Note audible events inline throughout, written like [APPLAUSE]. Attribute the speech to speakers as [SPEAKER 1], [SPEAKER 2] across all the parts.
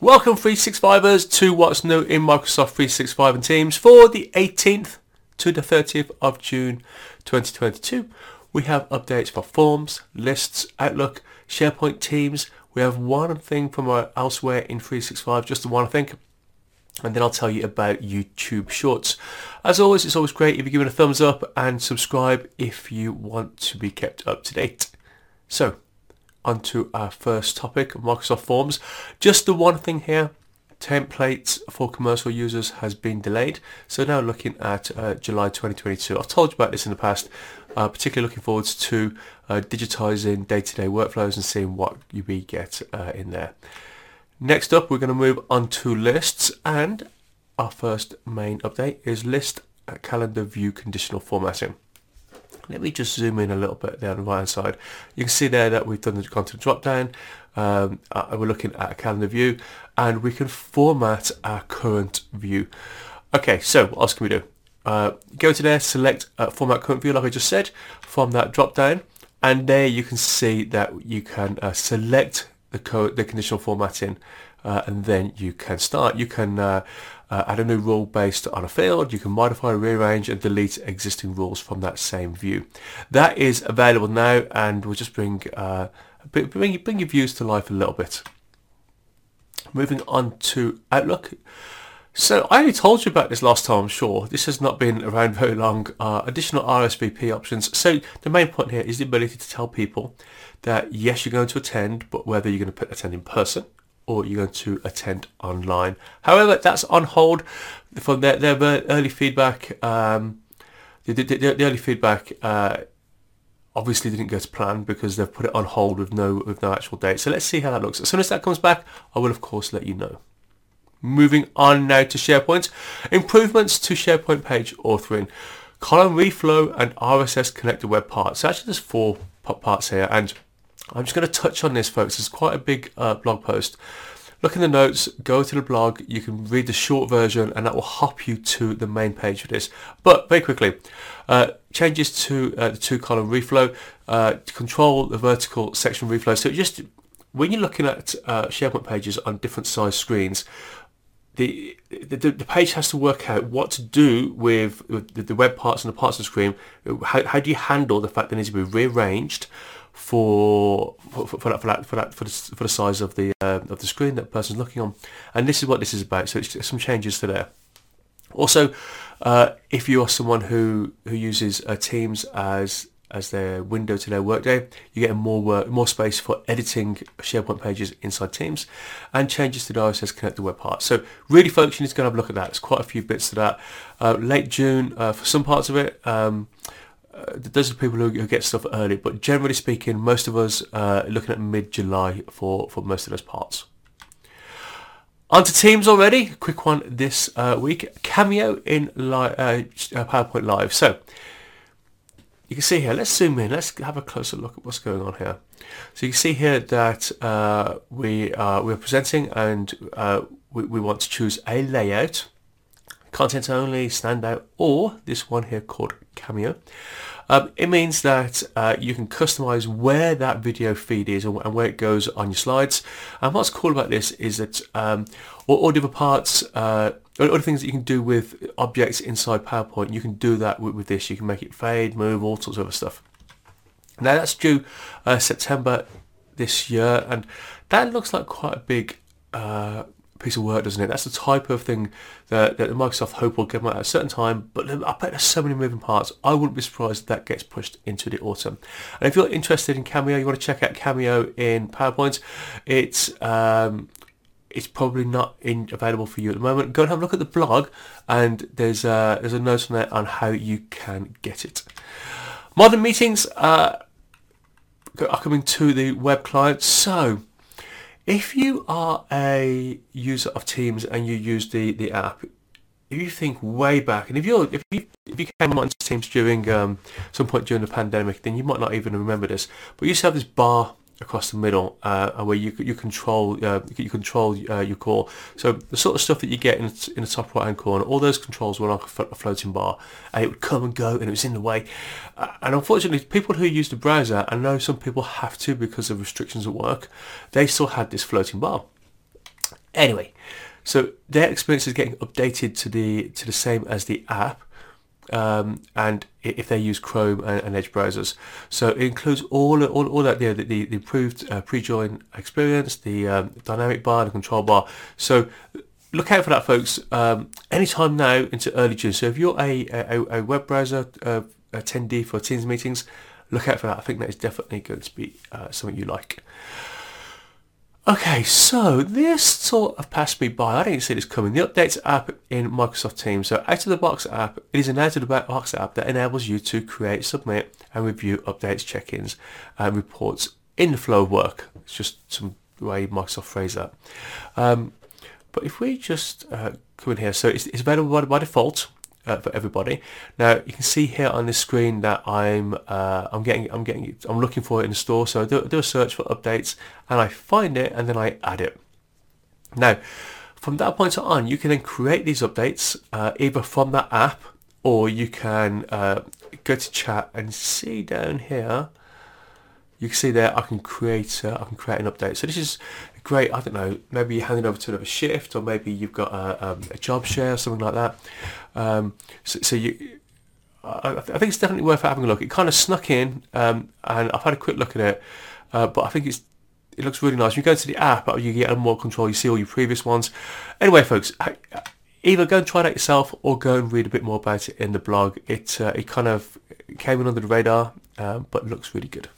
[SPEAKER 1] Welcome 365ers to what's new in Microsoft 365 and Teams for the 18th to the 30th of June 2022. We have updates for Forms, Lists, Outlook, SharePoint, Teams. We have one thing from uh, elsewhere in 365, just the one I think. And then I'll tell you about YouTube Shorts. As always, it's always great if you give it a thumbs up and subscribe if you want to be kept up to date. So, onto our first topic, Microsoft Forms. Just the one thing here, templates for commercial users has been delayed. So now looking at uh, July 2022. I've told you about this in the past, uh, particularly looking forward to uh, digitizing day-to-day workflows and seeing what you get uh, in there. Next up, we're going to move on to lists and our first main update is list calendar view conditional formatting. Let me just zoom in a little bit there on the right hand side. You can see there that we've done the content drop down. Um, uh, we're looking at a calendar view and we can format our current view. Okay, so what else can we do? Uh, go to there, select uh, format current view like I just said from that drop down and there you can see that you can uh, select the the conditional formatting uh, and then you can start. You can uh, uh, add a new rule based on a field. You can modify, rearrange and delete existing rules from that same view. That is available now and we'll just bring, uh, bring, bring your views to life a little bit. Moving on to Outlook. So I only told you about this last time, I'm sure. This has not been around [LAUGHS] very long. Uh, additional RSVP options. So the main point here is the ability to tell people that yes, you're going to attend, but whether you're going to put attend in person or you're going to attend online. However, that's on hold from their, their early feedback. Um, the, the, the, early feedback uh, obviously didn't go to plan because they've put it on hold with no with no actual date. So let's see how that looks. As soon as that comes back, I will of course let you know. Moving on now to SharePoint. Improvements to SharePoint page authoring. Column reflow and RSS connected web parts. So actually there's four parts here and I'm just going to touch on this, folks. It's quite a big uh, blog post. Look in the notes, go to the blog, you can read the short version and that will hop you to the main page for this. But very quickly, uh, changes to uh, the two column reflow, uh, control the vertical section reflow. So just when you're looking at uh, SharePoint pages on different size screens, the, the, the page has to work out what to do with, with the web parts and the parts of the screen. How, how do you handle the fact that it needs to be rearranged for for, for, that, for that for that for the, for the size of the uh, of the screen that person's looking on, and this is what this is about. So it's some changes to there. Also, uh, if you are someone who who uses uh, Teams as as their window to their workday, you get more work, more space for editing SharePoint pages inside Teams, and changes to the RSS the web part. So really, folks, you need to go and have a look at that. There's quite a few bits to that. Uh, late June uh, for some parts of it. Um, uh, those are people who, who, get stuff early, but generally speaking, most of us uh, looking at mid-July for, for most of those parts. Onto Teams already. Quick one this uh, week. Cameo in li- uh, uh, PowerPoint Live. So you can see here. Let's zoom in. Let's have a closer look at what's going on here. So you can see here that uh, we are we're presenting and we, we want to choose a layout content only, standout, or this one here called Cameo. Um, it means that uh, you can customize where that video feed is and, where it goes on your slides. And what's cool about this is that um, all, all different parts, uh, all the things that you can do with objects inside PowerPoint, you can do that with, with this. You can make it fade, move, all sorts of other stuff. Now that's due uh, September this year, and that looks like quite a big uh, piece of work, doesn't it? That's the type of thing that, that Microsoft hope will come out at a certain time, but I bet there's so many moving parts. I wouldn't be surprised that gets pushed into the autumn. And if you're interested in Cameo, you want to check out Cameo in PowerPoint, it's um, it's probably not in, available for you at the moment. Go and have a look at the blog, and there's a, there's a note on there on how you can get it. Modern meetings uh, are coming to the web client, so if you are a user of Teams and you use the, the app, if you think way back, and if you're if you if you came on Teams during um, some point during the pandemic, then you might not even remember this. But you used to have this bar across the middle uh, where you you control uh, you control uh, your call. So the sort of stuff that you get in, in the top right hand corner, all those controls were like a, floating bar, and it would come and go, and it was in the way. Uh, and unfortunately, people who use the browser, I know some people have to because of restrictions at work, they still had this floating bar. Anyway, so their experience is getting updated to the to the same as the app, um, and if they use Chrome and, and, Edge browsers. So it includes all all, all that there, the, the, the improved uh, pre-join experience, the um, dynamic bar, the control bar. So look out for that, folks. Um, anytime now into early June. So if you're a a, a web browser uh, attendee for Teams meetings, look out for that. I think that is definitely going to be uh, something you like. Okay, so this sort of passed me by. I didn't see this coming. The Updates app in Microsoft Teams. So out of the box app, it is an out of the box app that enables you to create, submit and review updates, check-ins and reports in the flow of work. It's just some way Microsoft phrase that. Um, but if we just uh, come in here, so it's, it's available by default uh, for everybody. Now you can see here on this screen that I'm uh, I'm getting I'm getting I'm looking for it in the store. So I do, do a search for updates and I find it and then I add it. Now from that point on, you can then create these updates uh, either from that app or you can uh, go to chat and see down here you can see there I can create uh, I can create an update. So this is great. I don't know. Maybe you're handing over to another shift, or maybe you've got a, um, a job share or something like that. Um, so, so, you, I, I, think it's definitely worth having a look. It kind of snuck in, um, and I've had a quick look at it, uh, but I think it's it looks really nice. You go to the app, you get more control. You see all your previous ones. Anyway, folks, either go and try out yourself or go and read a bit more about it in the blog. It uh, it kind of came in under the radar, um, but looks really good.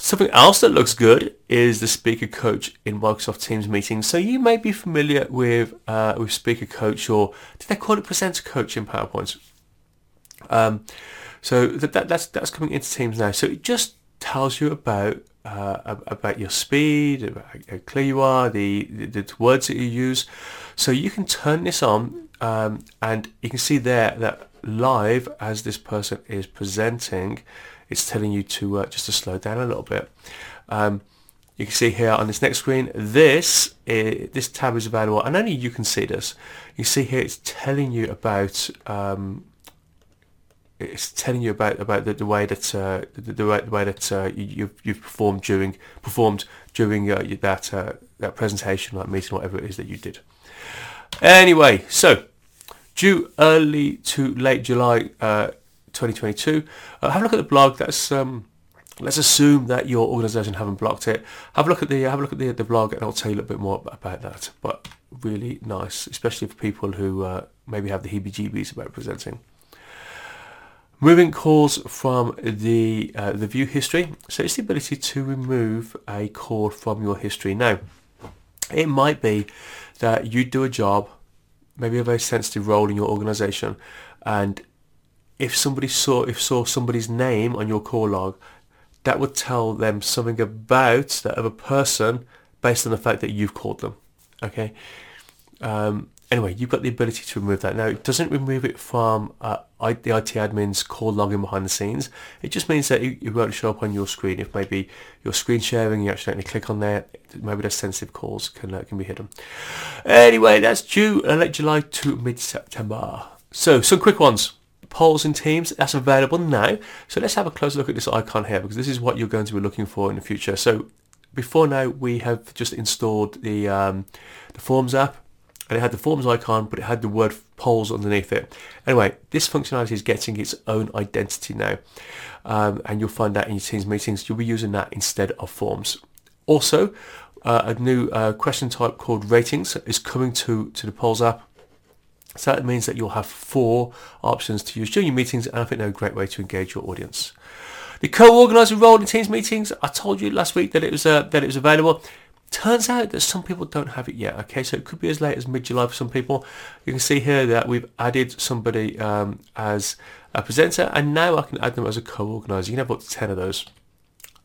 [SPEAKER 1] Something else that looks good is the Speaker Coach in Microsoft Teams meetings. So you may be familiar with uh, with Speaker Coach, or did they call it Presenter Coach in PowerPoint? Um, so that, that, that's that's coming into Teams now. So it just tells you about uh, about your speed, about how clear you are, the, the, the words that you use. So you can turn this on, um, and you can see there that live as this person is presenting it's telling you to uh, just to slow down a little bit. Um, you can see here on this next screen, this is, this tab is available, and only you can see this. You see here, it's telling you about um, it's telling you about about the, the way that uh, the, the, way, the way that uh, you, you've performed during performed during uh, that uh, that presentation, like meeting, whatever it is that you did. Anyway, so due early to late July uh, 2022. Uh, have a look at the blog. That's um, let's assume that your organisation haven't blocked it. Have a look at the have a look at the the blog, and I'll tell you a little bit more about that. But really nice, especially for people who uh, maybe have the heebie-jeebies about presenting. Moving calls from the uh, the view history. So it's the ability to remove a call from your history. Now, it might be that you do a job, maybe a very sensitive role in your organisation, and if somebody saw if saw somebody's name on your call log, that would tell them something about that other person based on the fact that you've called them. Okay. Um, anyway, you've got the ability to remove that. Now, it doesn't remove it from uh, the IT admin's call login behind the scenes. It just means that it, won't show up on your screen. If maybe you're screen sharing, you accidentally click on there, maybe those sensitive calls can uh, can be hidden. Anyway, that's due uh, late July to mid-September. So, some quick ones polls in Teams. That's available now. So let's have a closer look at this icon here because this is what you're going to be looking for in the future. So before now, we have just installed the, um, the Forms app and it had the Forms icon, but it had the word polls underneath it. Anyway, this functionality is getting its own identity now. Um, and you'll find that in your Teams meetings. You'll be using that instead of Forms. Also, uh, a new uh, question type called ratings is coming to, to the polls app so that means that you'll have four options to use during your meetings and I think they're a great way to engage your audience. The co-organizer role in Teams meetings, I told you last week that it was uh, that it was available. Turns out that some people don't have it yet. Okay, so it could be as late as mid-July for some people. You can see here that we've added somebody um, as a presenter, and now I can add them as a co-organizer. You can have up to ten of those.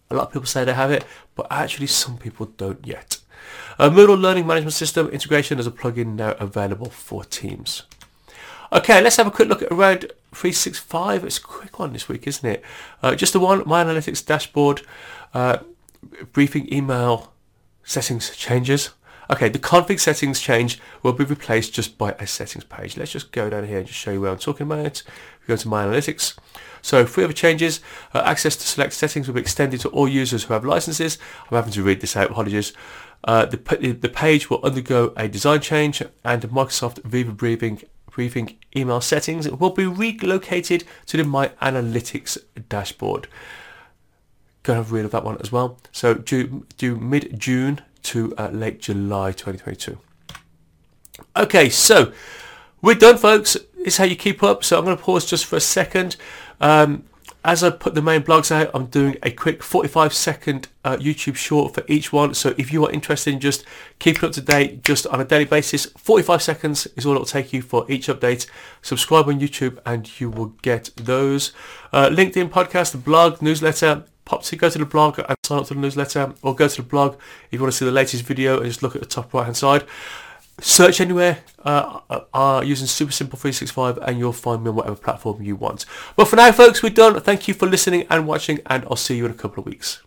[SPEAKER 1] A lot of people say they have it, but actually some people don't yet. A Moodle Learning Management System integration is a plugin now available for Teams. Okay, let's have a quick look at around 365. It's a quick one this week, isn't it? Uh, just the one, My Analytics dashboard, uh, briefing email settings changes. Okay, the config settings change will be replaced just by a settings page. Let's just go down here and just show you where I'm talking about. We go to My Analytics. So three other changes. Uh, access to select settings will be extended to all users who have licenses. I'm having to read this out, apologies. Uh, the, the page will undergo a design change and Microsoft Viva Briefing, briefing email settings will be relocated to the My Analytics dashboard. Go have a read of that one as well. So due, due mid-June to uh, late July 2022. Okay, so we're done, folks. Is how you keep up. So I'm going to pause just for a second. Um, as I put the main blogs out, I'm doing a quick 45 second uh, YouTube short for each one. So if you are interested in just keeping up to date just on a daily basis, 45 seconds is all it will take you for each update. Subscribe on YouTube and you will get those. Uh, LinkedIn podcast, blog, newsletter, pop to go to the blog and sign up to the newsletter or go to the blog if you want to see the latest video and just look at the top right hand side. Search anywhere uh, uh, using Super Simple 365 and you'll find me on whatever platform you want. But for now, folks, we're done. Thank you for listening and watching and I'll see you in a couple of weeks.